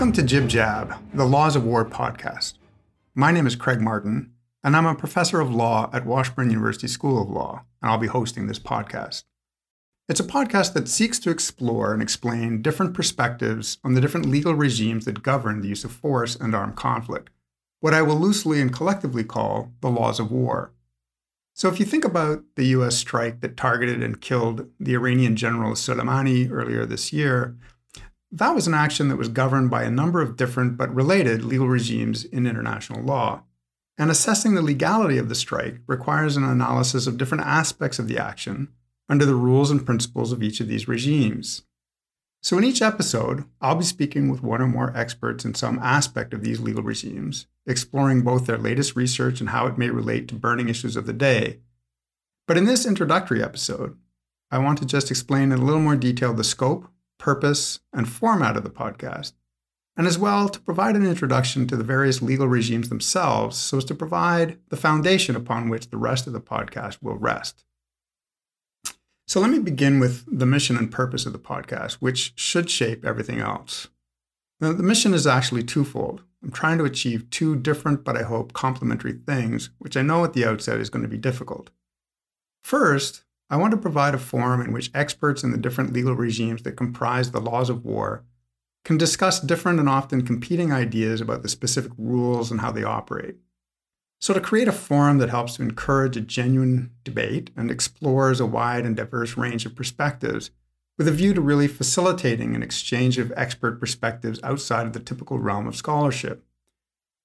Welcome to Jib Jab, the Laws of War podcast. My name is Craig Martin, and I'm a professor of law at Washburn University School of Law, and I'll be hosting this podcast. It's a podcast that seeks to explore and explain different perspectives on the different legal regimes that govern the use of force and armed conflict, what I will loosely and collectively call the laws of war. So, if you think about the US strike that targeted and killed the Iranian general Soleimani earlier this year, that was an action that was governed by a number of different but related legal regimes in international law. And assessing the legality of the strike requires an analysis of different aspects of the action under the rules and principles of each of these regimes. So, in each episode, I'll be speaking with one or more experts in some aspect of these legal regimes, exploring both their latest research and how it may relate to burning issues of the day. But in this introductory episode, I want to just explain in a little more detail the scope, purpose, and format of the podcast, and as well to provide an introduction to the various legal regimes themselves so as to provide the foundation upon which the rest of the podcast will rest. So let me begin with the mission and purpose of the podcast, which should shape everything else. Now, the mission is actually twofold. I'm trying to achieve two different, but I hope complementary things, which I know at the outset is going to be difficult. First, I want to provide a forum in which experts in the different legal regimes that comprise the laws of war can discuss different and often competing ideas about the specific rules and how they operate. So, to create a forum that helps to encourage a genuine debate and explores a wide and diverse range of perspectives, with a view to really facilitating an exchange of expert perspectives outside of the typical realm of scholarship.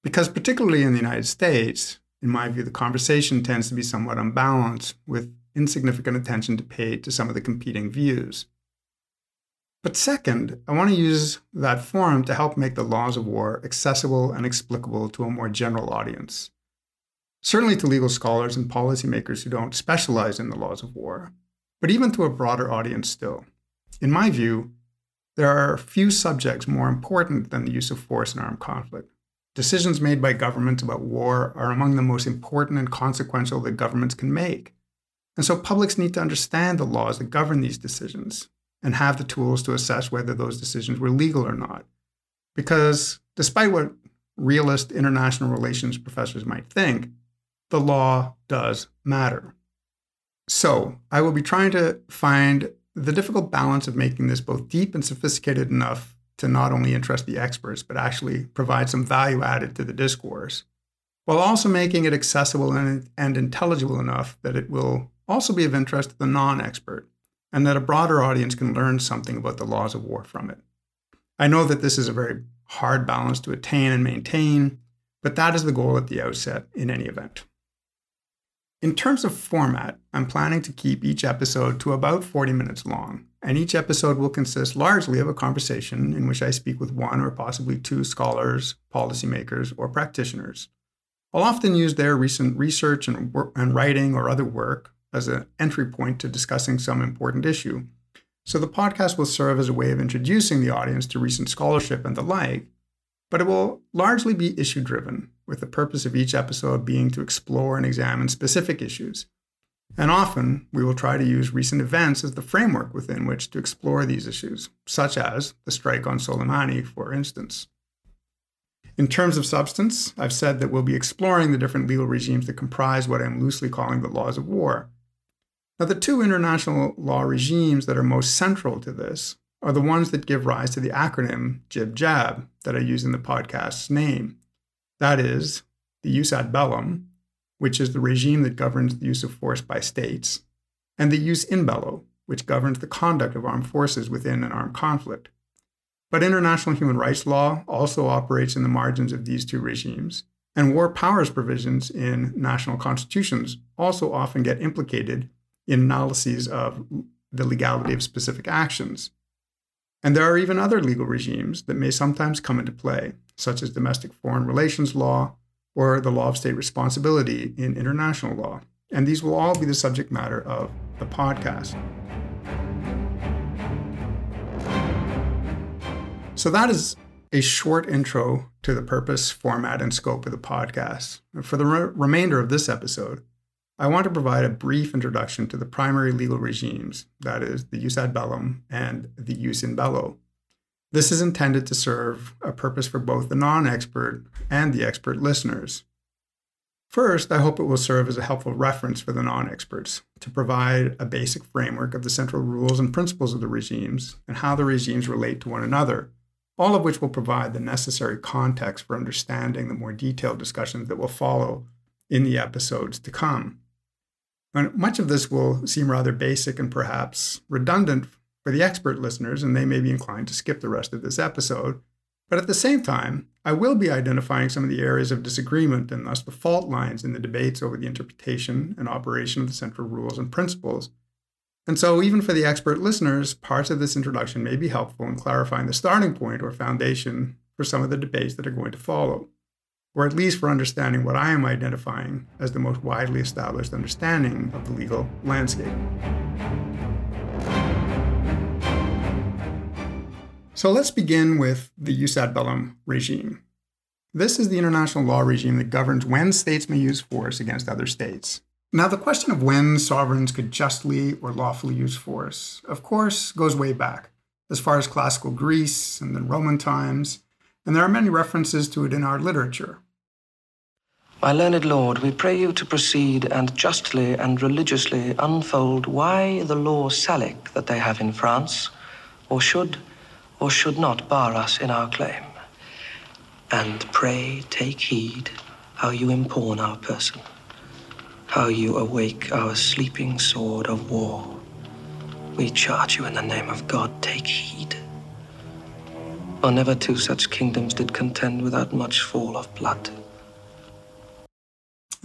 Because, particularly in the United States, in my view, the conversation tends to be somewhat unbalanced, with insignificant attention to pay to some of the competing views. But second, I want to use that forum to help make the laws of war accessible and explicable to a more general audience. Certainly to legal scholars and policymakers who don't specialize in the laws of war, but even to a broader audience still. In my view, there are few subjects more important than the use of force in armed conflict. Decisions made by governments about war are among the most important and consequential that governments can make. And so publics need to understand the laws that govern these decisions and have the tools to assess whether those decisions were legal or not. Because despite what realist international relations professors might think, the law does matter. So I will be trying to find the difficult balance of making this both deep and sophisticated enough to not only interest the experts, but actually provide some value added to the discourse, while also making it accessible and, and intelligible enough that it will also be of interest to the non expert, and that a broader audience can learn something about the laws of war from it. I know that this is a very hard balance to attain and maintain, but that is the goal at the outset in any event. In terms of format, I'm planning to keep each episode to about 40 minutes long, and each episode will consist largely of a conversation in which I speak with one or possibly two scholars, policymakers, or practitioners. I'll often use their recent research and, and writing or other work as an entry point to discussing some important issue. So the podcast will serve as a way of introducing the audience to recent scholarship and the like, but it will largely be issue driven, with the purpose of each episode being to explore and examine specific issues. And often, we will try to use recent events as the framework within which to explore these issues, such as the strike on Soleimani, for instance. In terms of substance, I've said that we'll be exploring the different legal regimes that comprise what I'm loosely calling the laws of war. Now, the two international law regimes that are most central to this are the ones that give rise to the acronym JIB JAB that I use in the podcast's name. That is, the jus ad bellum, which is the regime that governs the use of force by states, and the jus in bello, which governs the conduct of armed forces within an armed conflict. But international human rights law also operates in the margins of these two regimes, and war powers provisions in national constitutions also often get implicated in analyses of the legality of specific actions. And there are even other legal regimes that may sometimes come into play, such as domestic foreign relations law or the law of state responsibility in international law. And these will all be the subject matter of the podcast. So that is a short intro to the purpose, format, and scope of the podcast. For the re- remainder of this episode, I want to provide a brief introduction to the primary legal regimes, that is, the jus ad bellum and the jus in bello, This is intended to serve a purpose for both the non expert and the expert listeners. First, I hope it will serve as a helpful reference for the non experts to provide a basic framework of the central rules and principles of the regimes and how the regimes relate to one another, all of which will provide the necessary context for understanding the more detailed discussions that will follow in the episodes to come. And much of this will seem rather basic and perhaps redundant for the expert listeners, and they may be inclined to skip the rest of this episode. But at the same time, I will be identifying some of the areas of disagreement and thus the fault lines in the debates over the interpretation and operation of the central rules and principles. And so, even for the expert listeners, parts of this introduction may be helpful in clarifying the starting point or foundation for some of the debates that are going to follow, or at least for understanding what I am identifying as the most widely established understanding of the legal landscape. So let's begin with the jus ad bellum regime. This is the international law regime that governs when states may use force against other states. Now, the question of when sovereigns could justly or lawfully use force, of course, goes way back, as far as classical Greece and then Roman times, and there are many references to it in our literature. My learned lord, we pray you to proceed and justly and religiously unfold why the law Salic that they have in France, or should or should not bar us in our claim. And pray take heed how you impawn our person, how you awake our sleeping sword of war. We charge you in the name of God, take heed. For never two such kingdoms did contend without much fall of blood.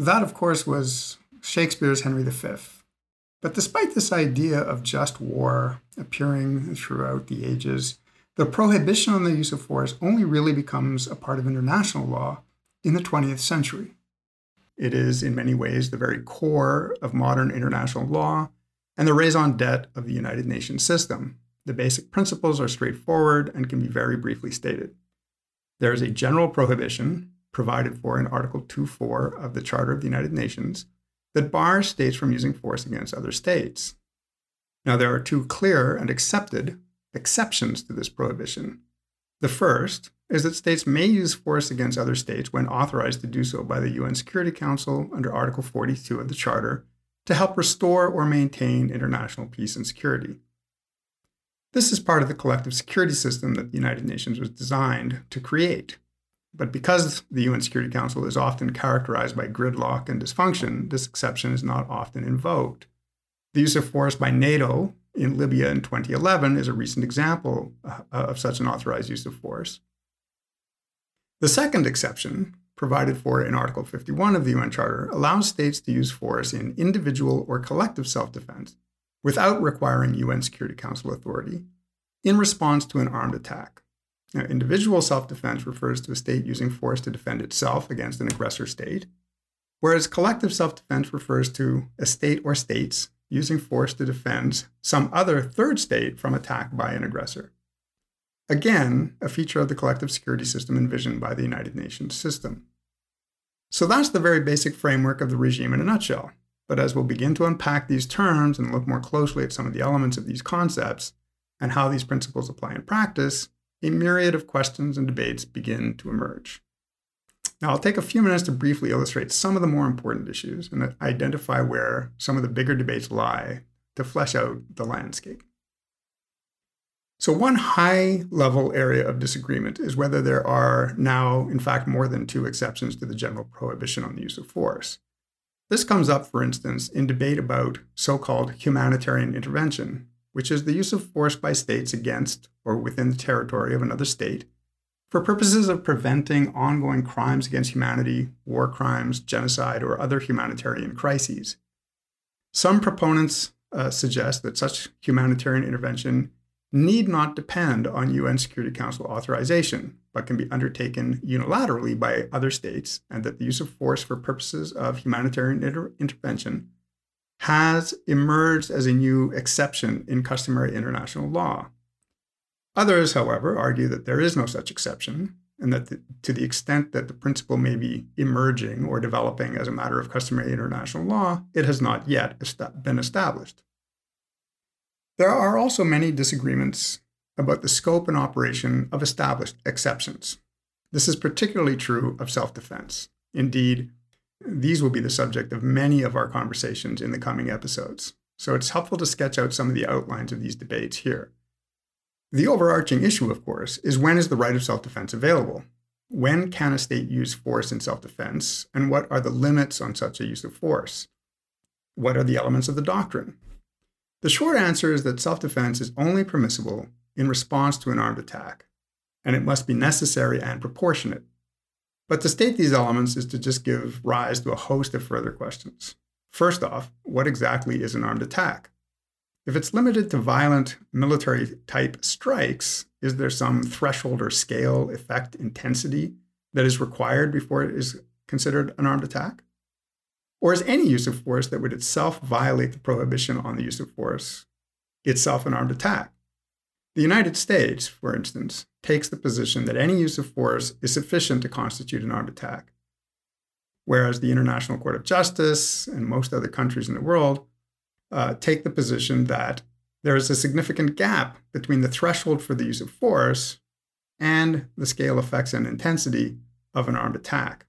That, of course, was Shakespeare's Henry V. But despite this idea of just war appearing throughout the ages, the prohibition on the use of force only really becomes a part of international law in the 20th century. It is, in many ways, the very core of modern international law and the raison d'etre of the United Nations system. The basic principles are straightforward and can be very briefly stated. There is a general prohibition provided for in Article 2.4 of the Charter of the United Nations that bars states from using force against other states. Now, there are two clear and accepted exceptions to this prohibition. The first is that states may use force against other states when authorized to do so by the UN Security Council under Article 42 of the Charter to help restore or maintain international peace and security. This is part of the collective security system that the United Nations was designed to create. But because the UN Security Council is often characterized by gridlock and dysfunction, this exception is not often invoked. The use of force by NATO in Libya in 2011 is a recent example uh, of such an authorized use of force. The second exception, provided for in Article 51 of the UN Charter, allows states to use force in individual or collective self defense without requiring UN Security Council authority in response to an armed attack. Now, individual self defense refers to a state using force to defend itself against an aggressor state, whereas collective self defense refers to a state or states using force to defend some other third state from attack by an aggressor. Again, a feature of the collective security system envisioned by the United Nations system. So that's the very basic framework of the regime in a nutshell. But as we'll begin to unpack these terms and look more closely at some of the elements of these concepts and how these principles apply in practice, a myriad of questions and debates begin to emerge. Now, I'll take a few minutes to briefly illustrate some of the more important issues and identify where some of the bigger debates lie to flesh out the landscape. So, one high level area of disagreement is whether there are now, in fact, more than two exceptions to the general prohibition on the use of force. This comes up, for instance, in debate about so called humanitarian intervention, which is the use of force by states against or within the territory of another state for purposes of preventing ongoing crimes against humanity, war crimes, genocide, or other humanitarian crises. Some proponents uh, suggest that such humanitarian intervention need not depend on UN Security Council authorization, but can be undertaken unilaterally by other states, and that the use of force for purposes of humanitarian inter- intervention has emerged as a new exception in customary international law. Others, however, argue that there is no such exception, and that the, to the extent that the principle may be emerging or developing as a matter of customary international law, it has not yet been established. There are also many disagreements about the scope and operation of established exceptions. This is particularly true of self defense. Indeed, these will be the subject of many of our conversations in the coming episodes, so it's helpful to sketch out some of the outlines of these debates here. The overarching issue, of course, is when is the right of self defense available? When can a state use force in self defense, and what are the limits on such a use of force? What are the elements of the doctrine? The short answer is that self defense is only permissible in response to an armed attack, and it must be necessary and proportionate. But to state these elements is to just give rise to a host of further questions. First off, what exactly is an armed attack? If it's limited to violent military type strikes, is there some threshold or scale, effect, intensity that is required before it is considered an armed attack? Or is any use of force that would itself violate the prohibition on the use of force itself an armed attack? The United States, for instance, takes the position that any use of force is sufficient to constitute an armed attack, whereas the International Court of Justice and most other countries in the world uh, take the position that there is a significant gap between the threshold for the use of force and the scale, effects, and intensity of an armed attack.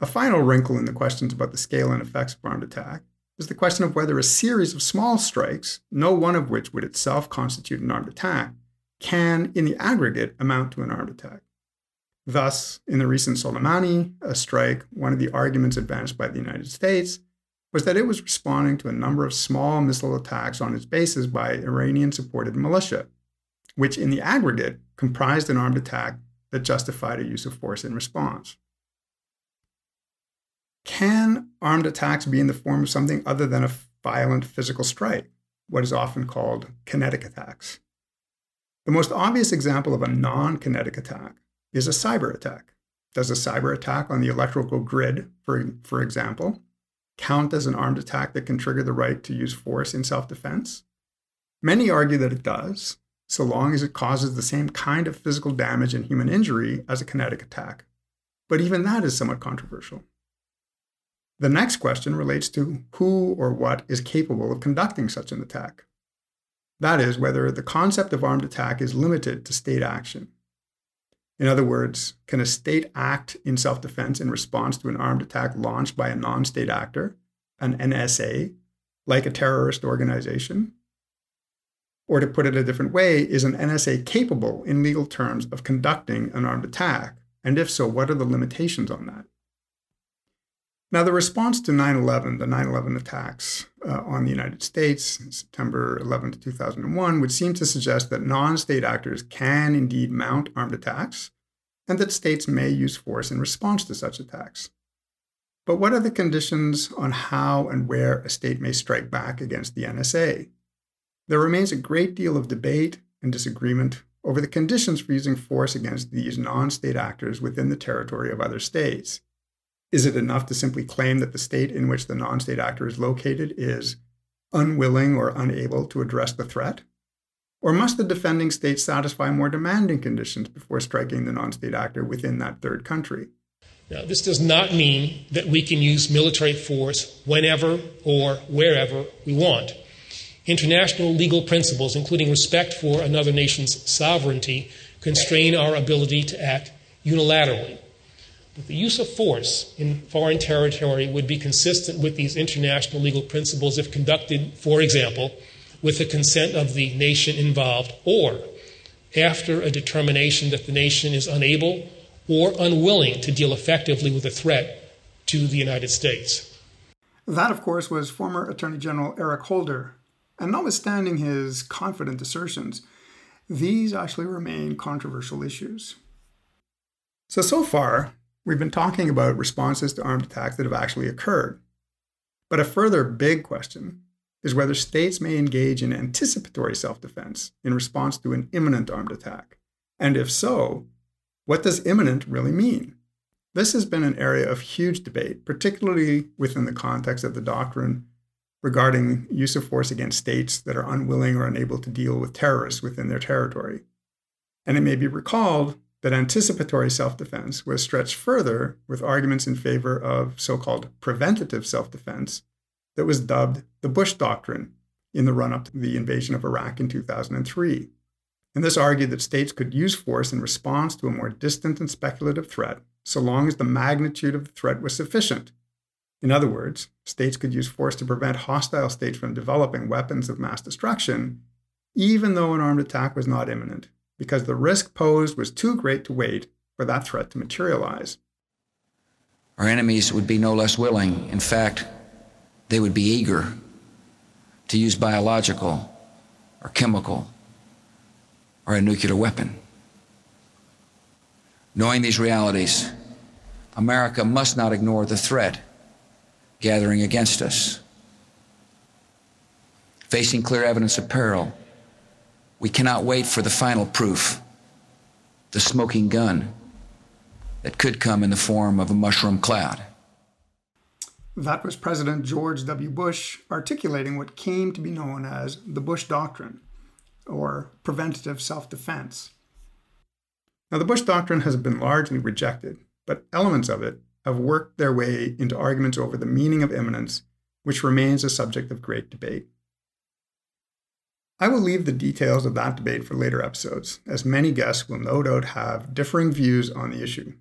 A final wrinkle in the questions about the scale and effects of armed attack is the question of whether a series of small strikes, no one of which would itself constitute an armed attack, can, in the aggregate, amount to an armed attack. Thus, in the recent Soleimani strike, one of the arguments advanced by the United States was that it was responding to a number of small missile attacks on its bases by Iranian supported militia, which in the aggregate comprised an armed attack that justified a use of force in response. Can armed attacks be in the form of something other than a violent physical strike, what is often called kinetic attacks? The most obvious example of a non kinetic attack is a cyber attack. Does a cyber attack on the electrical grid, for, for example, count as an armed attack that can trigger the right to use force in self defense? Many argue that it does, so long as it causes the same kind of physical damage and human injury as a kinetic attack. But even that is somewhat controversial. The next question relates to who or what is capable of conducting such an attack. That is, whether the concept of armed attack is limited to state action. In other words, can a state act in self defense in response to an armed attack launched by a non state actor, an NSA, like a terrorist organization? Or to put it a different way, is an NSA capable in legal terms of conducting an armed attack? And if so, what are the limitations on that? Now, the response to 9 11, the 9 11 attacks uh, on the United States, September 11 2001, would seem to suggest that non state actors can indeed mount armed attacks and that states may use force in response to such attacks. But what are the conditions on how and where a state may strike back against the NSA? There remains a great deal of debate and disagreement over the conditions for using force against these non state actors within the territory of other states. Is it enough to simply claim that the state in which the non state actor is located is unwilling or unable to address the threat? Or must the defending state satisfy more demanding conditions before striking the non state actor within that third country? Now, this does not mean that we can use military force whenever or wherever we want. International legal principles, including respect for another nation's sovereignty, constrain our ability to act unilaterally. But the use of force in foreign territory would be consistent with these international legal principles if conducted, for example, with the consent of the nation involved or after a determination that the nation is unable or unwilling to deal effectively with a threat to the United States. That, of course, was former Attorney General Eric Holder. And notwithstanding his confident assertions, these actually remain controversial issues. So, so far, We've been talking about responses to armed attacks that have actually occurred. But a further big question is whether states may engage in anticipatory self defense in response to an imminent armed attack. And if so, what does imminent really mean? This has been an area of huge debate, particularly within the context of the doctrine regarding use of force against states that are unwilling or unable to deal with terrorists within their territory. And it may be recalled that anticipatory self defense was stretched further with arguments in favor of so called preventative self defense that was dubbed the Bush Doctrine in the run up to the invasion of Iraq in 2003. and this argued that states could use force in response to a more distant and speculative threat so long as the magnitude of the threat was sufficient. In other words, states could use force to prevent hostile states from developing weapons of mass destruction, even though an armed attack was not imminent, because the risk posed was too great to wait for that threat to materialize. Our enemies would be no less willing. In fact, they would be eager to use biological or chemical or a nuclear weapon. Knowing these realities, America must not ignore the threat gathering against us. Facing clear evidence of peril, we cannot wait for the final proof, the smoking gun that could come in the form of a mushroom cloud. That was President George W. Bush articulating what came to be known as the Bush Doctrine, or preventative self defense. Now, the Bush Doctrine has been largely rejected, but elements of it have worked their way into arguments over the meaning of imminence, which remains a subject of great debate. I will leave the details of that debate for later episodes, as many guests will no doubt have differing views on the issue.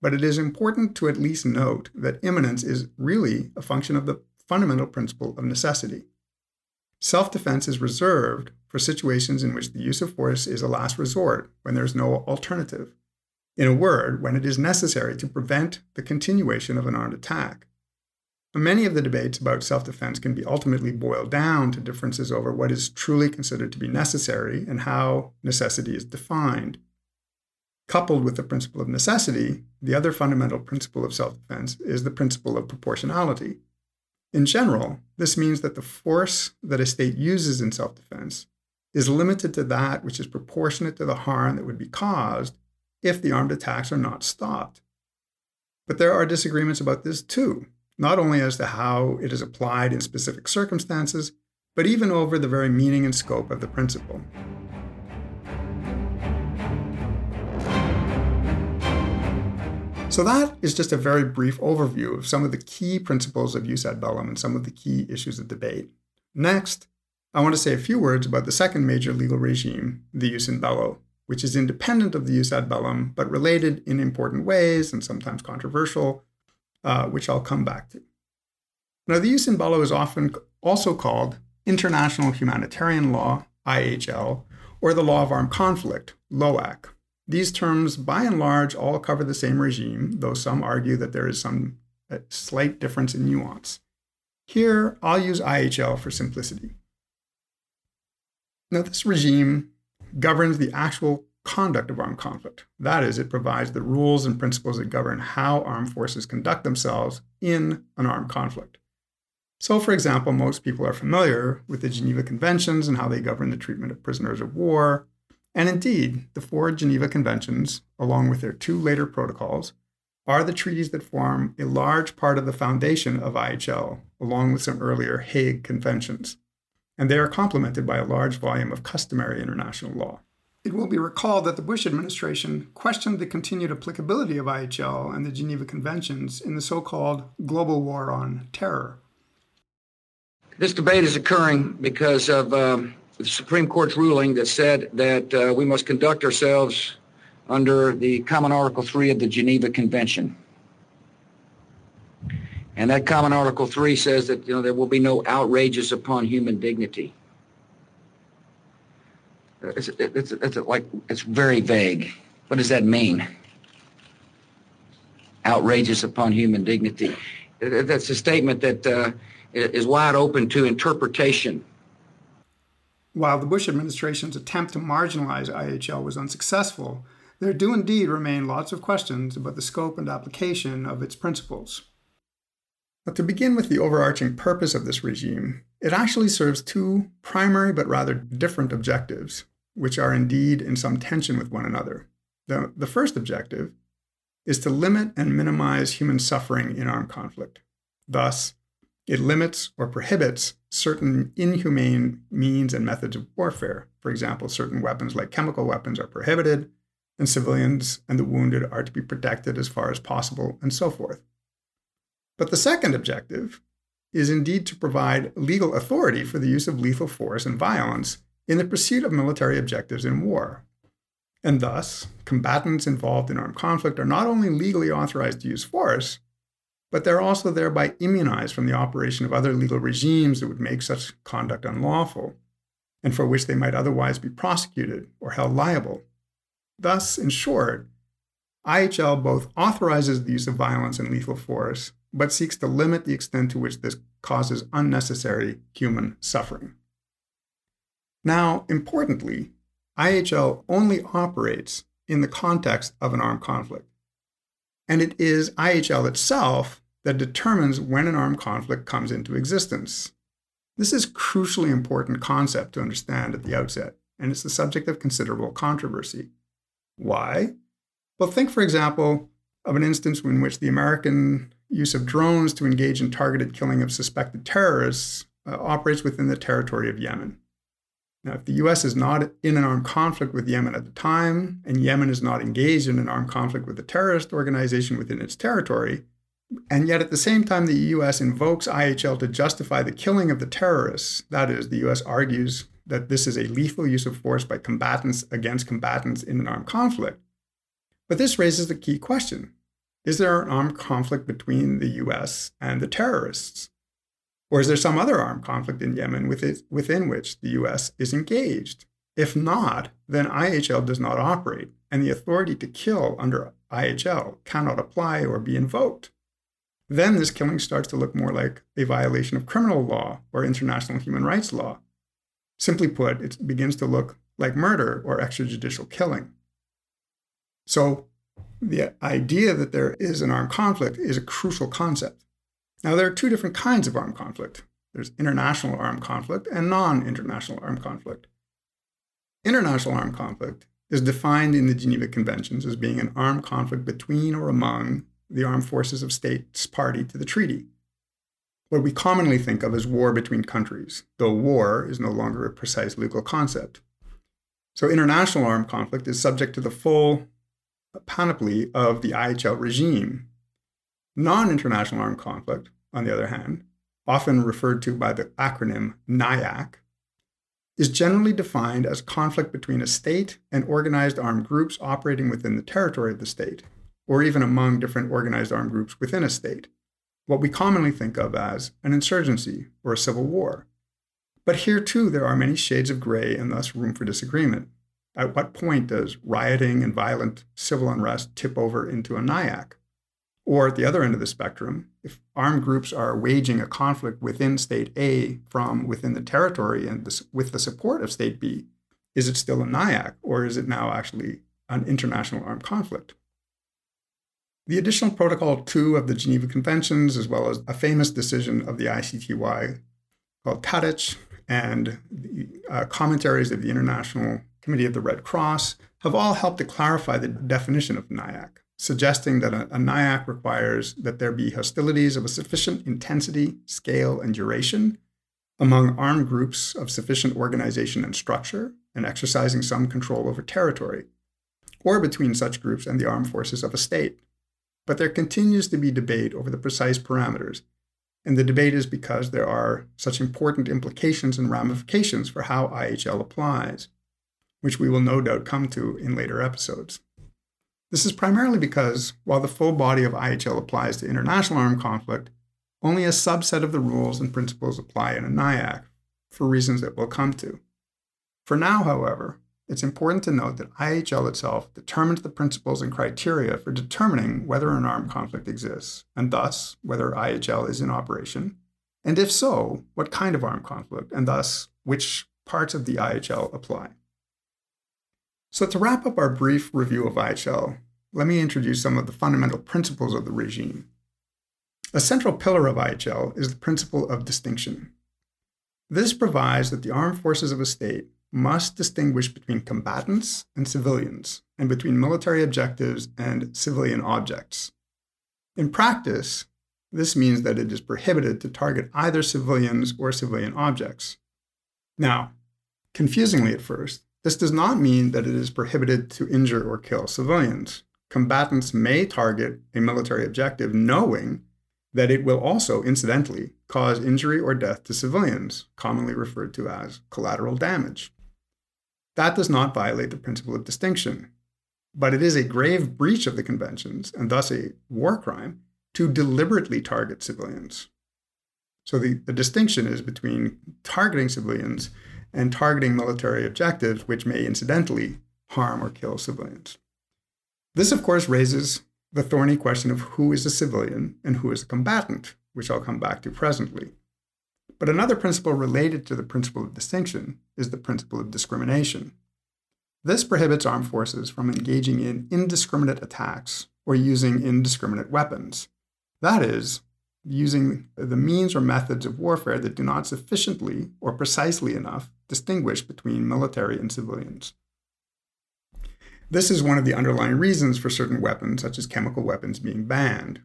But it is important to at least note that imminence is really a function of the fundamental principle of necessity. Self defense is reserved for situations in which the use of force is a last resort, when there is no alternative. In a word, when it is necessary to prevent the continuation of an armed attack. Many of the debates about self defense can be ultimately boiled down to differences over what is truly considered to be necessary and how necessity is defined. Coupled with the principle of necessity, the other fundamental principle of self defense is the principle of proportionality. In general, this means that the force that a state uses in self defense is limited to that which is proportionate to the harm that would be caused if the armed attacks are not stopped. But there are disagreements about this too, not only as to how it is applied in specific circumstances, but even over the very meaning and scope of the principle. So, that is just a very brief overview of some of the key principles of jus ad bellum and some of the key issues of debate. Next, I want to say a few words about the second major legal regime, the jus in bello, which is independent of the jus ad bellum, but related in important ways and sometimes controversial, uh, which I'll come back to. Now, the jus in bello is often also called international humanitarian law, IHL, or the law of armed conflict, LOAC. These terms, by and large, all cover the same regime, though some argue that there is some slight difference in nuance. Here, I'll use IHL for simplicity. Now, this regime governs the actual conduct of armed conflict. That is, it provides the rules and principles that govern how armed forces conduct themselves in an armed conflict. So, for example, most people are familiar with the Geneva Conventions and how they govern the treatment of prisoners of war, and indeed, the four Geneva Conventions, along with their two later protocols, are the treaties that form a large part of the foundation of IHL, along with some earlier Hague Conventions. And they are complemented by a large volume of customary international law. It will be recalled that the Bush administration questioned the continued applicability of IHL and the Geneva Conventions in the so called global war on terror. This debate is occurring because of um, the Supreme Court's ruling that said that uh, we must conduct ourselves under the Common Article 3 of the Geneva Convention. And that Common Article 3 says that you know, there will be no outrages upon human dignity. It's, it's, it's like it's very vague. What does that mean? Outrageous upon human dignity. That's a statement that uh, is wide open to interpretation. While the Bush administration's attempt to marginalize IHL was unsuccessful, there do indeed remain lots of questions about the scope and application of its principles. But to begin with the overarching purpose of this regime, it actually serves two primary but rather different objectives, which are indeed in some tension with one another. The, the first objective is to limit and minimize human suffering in armed conflict. Thus, it limits or prohibits certain inhumane means and methods of warfare. For example, certain weapons like chemical weapons are prohibited, and civilians and the wounded are to be protected as far as possible, and so forth. But the second objective is indeed to provide legal authority for the use of lethal force and violence in the pursuit of military objectives in war. And thus, combatants involved in armed conflict are not only legally authorized to use force, but they're also thereby immunized from the operation of other legal regimes that would make such conduct unlawful, and for which they might otherwise be prosecuted or held liable. Thus, in short, IHL both authorizes the use of violence and lethal force, but seeks to limit the extent to which this causes unnecessary human suffering. Now, importantly, IHL only operates in the context of an armed conflict. And it is IHL itself that determines when an armed conflict comes into existence. This is a crucially important concept to understand at the outset, and it's the subject of considerable controversy. Why? Well, think, for example, of an instance in which the American use of drones to engage in targeted killing of suspected terrorists uh, operates within the territory of Yemen. Now, if the US is not in an armed conflict with Yemen at the time, and Yemen is not engaged in an armed conflict with a terrorist organization within its territory, and yet at the same time the US invokes IHL to justify the killing of the terrorists, that is, the US argues that this is a lethal use of force by combatants against combatants in an armed conflict. But this raises the key question Is there an armed conflict between the US and the terrorists? Or is there some other armed conflict in Yemen within which the US is engaged? If not, then IHL does not operate, and the authority to kill under IHL cannot apply or be invoked. Then this killing starts to look more like a violation of criminal law or international human rights law. Simply put, it begins to look like murder or extrajudicial killing. So, the idea that there is an armed conflict is a crucial concept. Now, there are two different kinds of armed conflict there's international armed conflict and non international armed conflict. International armed conflict is defined in the Geneva Conventions as being an armed conflict between or among the armed forces of states party to the treaty. What we commonly think of as war between countries, though war is no longer a precise legal concept. So, international armed conflict is subject to the full panoply of the IHL regime, Non international armed conflict, on the other hand, often referred to by the acronym NIAC, is generally defined as conflict between a state and organized armed groups operating within the territory of the state, or even among different organized armed groups within a state, what we commonly think of as an insurgency or a civil war. But here too, there are many shades of gray and thus room for disagreement. At what point does rioting and violent civil unrest tip over into a NIAC? Or at the other end of the spectrum, if armed groups are waging a conflict within state A from within the territory and with the support of state B, is it still a NIAC or is it now actually an international armed conflict? The additional protocol 2 of the Geneva Conventions, as well as a famous decision of the ICTY called Tadić, and the uh, commentaries of the International Committee of the Red Cross, have all helped to clarify the definition of NIAC suggesting that a, a NIAC requires that there be hostilities of a sufficient intensity, scale, and duration among armed groups of sufficient organization and structure and exercising some control over territory, or between such groups and the armed forces of a state. But there continues to be debate over the precise parameters, and the debate is because there are such important implications and ramifications for how IHL applies, which we will no doubt come to in later episodes. This is primarily because, while the full body of IHL applies to international armed conflict, only a subset of the rules and principles apply in a NIAC, for reasons that we'll come to. For now, however, it's important to note that IHL itself determines the principles and criteria for determining whether an armed conflict exists, and thus whether IHL is in operation, and if so, what kind of armed conflict, and thus which parts of the IHL apply. So, to wrap up our brief review of IHL, let me introduce some of the fundamental principles of the regime. A central pillar of IHL is the principle of distinction. This provides that the armed forces of a state must distinguish between combatants and civilians, and between military objectives and civilian objects. In practice, this means that it is prohibited to target either civilians or civilian objects. Now, confusingly at first, this does not mean that it is prohibited to injure or kill civilians. Combatants may target a military objective knowing that it will also, incidentally, cause injury or death to civilians, commonly referred to as collateral damage. That does not violate the principle of distinction, but it is a grave breach of the conventions and thus a war crime to deliberately target civilians. So the, the distinction is between targeting civilians and targeting military objectives, which may incidentally harm or kill civilians. This, of course, raises the thorny question of who is a civilian and who is a combatant, which I'll come back to presently. But another principle related to the principle of distinction is the principle of discrimination. This prohibits armed forces from engaging in indiscriminate attacks or using indiscriminate weapons. That is, using the means or methods of warfare that do not sufficiently or precisely enough distinguish between military and civilians. This is one of the underlying reasons for certain weapons, such as chemical weapons, being banned.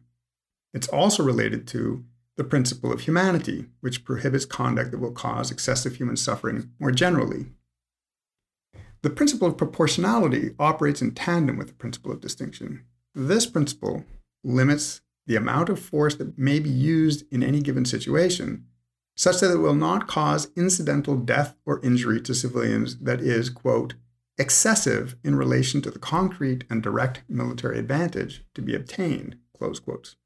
It's also related to the principle of humanity, which prohibits conduct that will cause excessive human suffering more generally. The principle of proportionality operates in tandem with the principle of distinction. This principle limits the amount of force that may be used in any given situation, such that it will not cause incidental death or injury to civilians that is, quote, excessive in relation to the concrete and direct military advantage to be obtained, close quotes.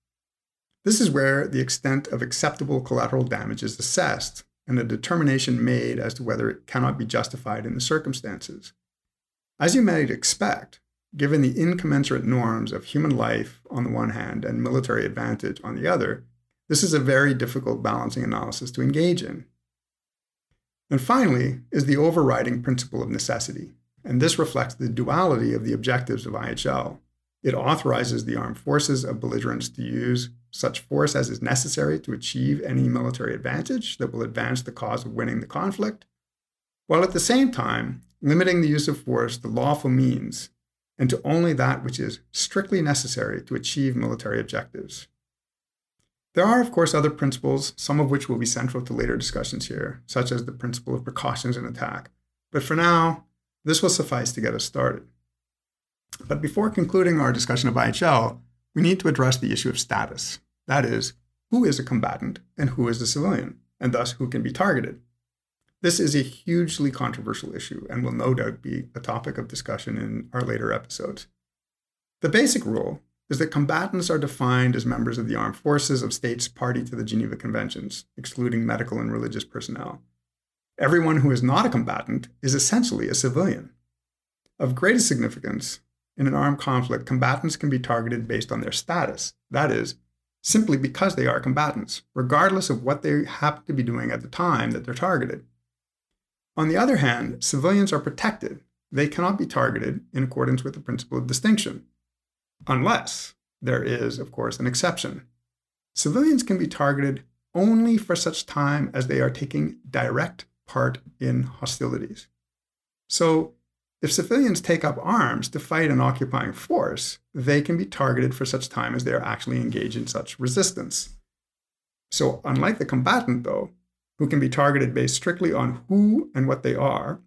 This is where the extent of acceptable collateral damage is assessed and a determination made as to whether it cannot be justified in the circumstances. As you might expect, given the incommensurate norms of human life on the one hand and military advantage on the other, this is a very difficult balancing analysis to engage in. And finally, is the overriding principle of necessity, and this reflects the duality of the objectives of IHL. It authorizes the armed forces of belligerents to use such force as is necessary to achieve any military advantage that will advance the cause of winning the conflict, while at the same time limiting the use of force to lawful means and to only that which is strictly necessary to achieve military objectives. There are, of course, other principles, some of which will be central to later discussions here, such as the principle of precautions in attack. But for now, this will suffice to get us started. But before concluding our discussion of IHL, we need to address the issue of status. That is, who is a combatant and who is a civilian, and thus who can be targeted. This is a hugely controversial issue and will no doubt be a topic of discussion in our later episodes. The basic rule is that combatants are defined as members of the armed forces of states party to the Geneva Conventions, excluding medical and religious personnel. Everyone who is not a combatant is essentially a civilian. Of greatest significance, in an armed conflict, combatants can be targeted based on their status, that is, simply because they are combatants, regardless of what they happen to be doing at the time that they're targeted. On the other hand, civilians are protected. They cannot be targeted in accordance with the principle of distinction, unless there is, of course, an exception. Civilians can be targeted only for such time as they are taking direct part in hostilities. So, if civilians take up arms to fight an occupying force, they can be targeted for such time as they are actually engaged in such resistance. So, unlike the combatant, though, who can be targeted based strictly on who and what they are.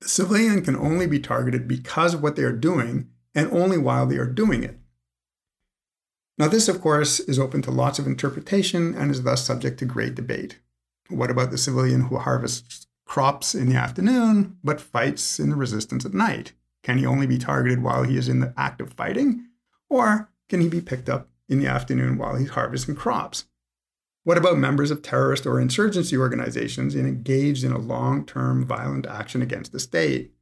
The civilian can only be targeted because of what they are doing and only while they are doing it. Now, this, of course, is open to lots of interpretation and is thus subject to great debate. What about the civilian who harvests crops in the afternoon but fights in the resistance at night? Can he only be targeted while he is in the act of fighting? Or can he be picked up in the afternoon while he's harvesting crops? What about members of terrorist or insurgency organizations engaged in a long term violent action against the state?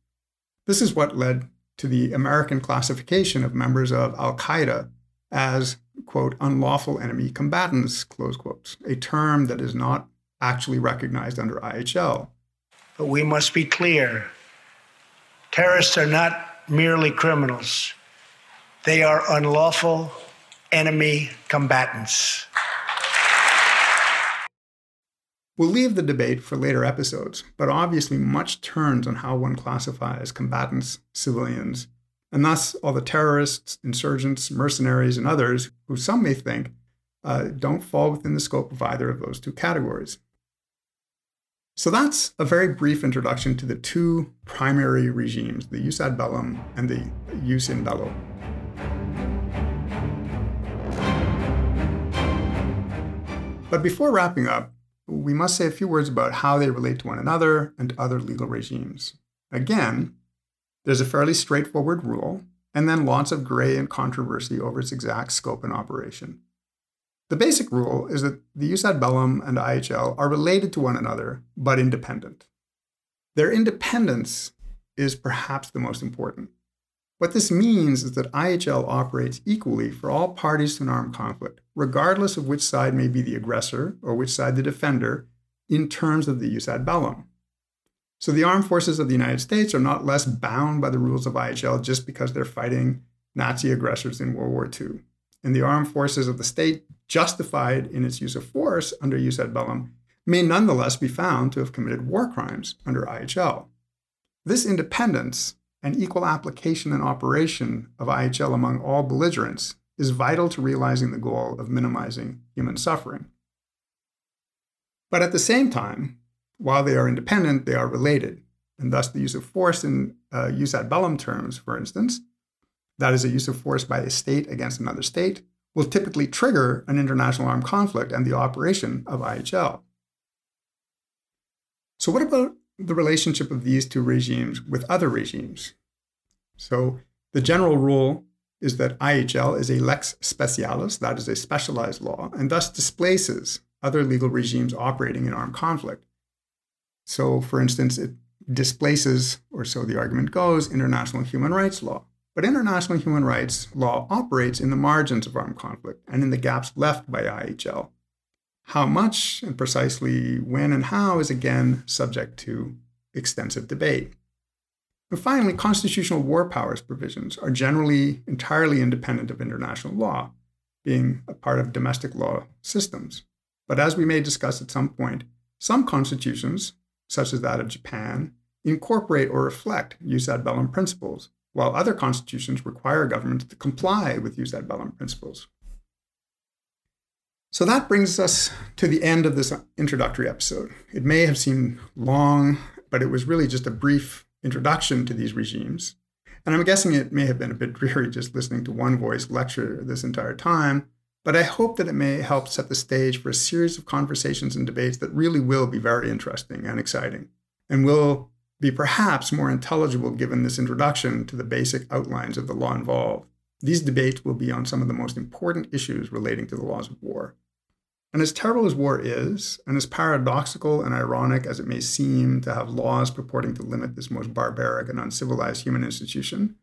This is what led to the American classification of members of Al Qaeda as, quote, unlawful enemy combatants, close quotes, a term that is not actually recognized under IHL. But we must be clear terrorists are not merely criminals, they are unlawful enemy combatants. We'll leave the debate for later episodes, but obviously much turns on how one classifies combatants, civilians, and thus all the terrorists, insurgents, mercenaries, and others who some may think uh, don't fall within the scope of either of those two categories. So that's a very brief introduction to the two primary regimes, the jus ad bellum and the jus in bello. But before wrapping up, we must say a few words about how they relate to one another and other legal regimes. Again, there's a fairly straightforward rule, and then lots of gray and controversy over its exact scope and operation. The basic rule is that the Jus ad bellum and IHL are related to one another, but independent. Their independence is perhaps the most important. What this means is that IHL operates equally for all parties to an armed conflict, regardless of which side may be the aggressor or which side the defender, in terms of the Jus ad bellum. So the armed forces of the United States are not less bound by the rules of IHL just because they're fighting Nazi aggressors in World War II. And the armed forces of the state, justified in its use of force under Jus ad bellum, may nonetheless be found to have committed war crimes under IHL. This independence and equal application and operation of IHL among all belligerents is vital to realizing the goal of minimizing human suffering. But at the same time, while they are independent, they are related. And thus, the use of force in uh, jus ad bellum terms, for instance, that is a use of force by a state against another state, will typically trigger an international armed conflict and the operation of IHL. So, what about the relationship of these two regimes with other regimes? So, the general rule is that IHL is a lex specialis, that is a specialized law, and thus displaces other legal regimes operating in armed conflict. So, for instance, it displaces, or so the argument goes, international human rights law. But international human rights law operates in the margins of armed conflict and in the gaps left by IHL. How much and precisely when and how is again subject to extensive debate. And finally, constitutional war powers provisions are generally entirely independent of international law, being a part of domestic law systems. But as we may discuss at some point, some constitutions, such as that of Japan, incorporate or reflect jus ad bellum principles, while other constitutions require governments to comply with jus ad bellum principles. So that brings us to the end of this introductory episode. It may have seemed long, but it was really just a brief introduction to these regimes. And I'm guessing it may have been a bit dreary just listening to one voice lecture this entire time, but I hope that it may help set the stage for a series of conversations and debates that really will be very interesting and exciting, and will be perhaps more intelligible given this introduction to the basic outlines of the law involved. These debates will be on some of the most important issues relating to the laws of war. And as terrible as war is, and as paradoxical and ironic as it may seem to have laws purporting to limit this most barbaric and uncivilized human institution,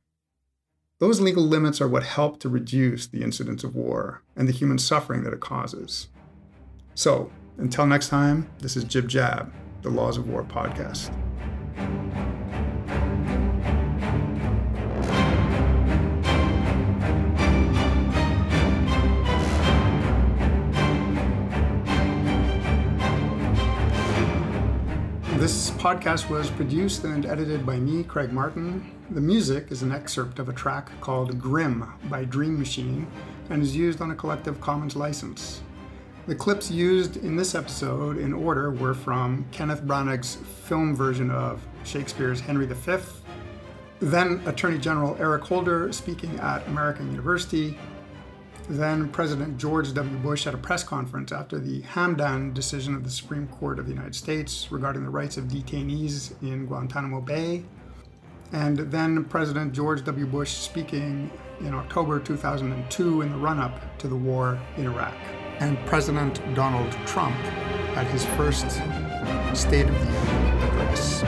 those legal limits are what help to reduce the incidence of war and the human suffering that it causes. So, until next time, this is Jib Jab, the Laws of War podcast. Podcast was produced and edited by me, Craig Martin. The music is an excerpt of a track called Grim by Dream Machine and is used on a Collective Commons license. The clips used in this episode in order were from Kenneth Branagh's film version of Shakespeare's Henry V, then Attorney General Eric Holder speaking at American University, then President George W. Bush at a press conference after the Hamdan decision of the Supreme Court of the United States regarding the rights of detainees in Guantanamo Bay, and then President George W. Bush speaking in October 2002 in the run up to the war in Iraq, and President Donald Trump at his first State of the Union address.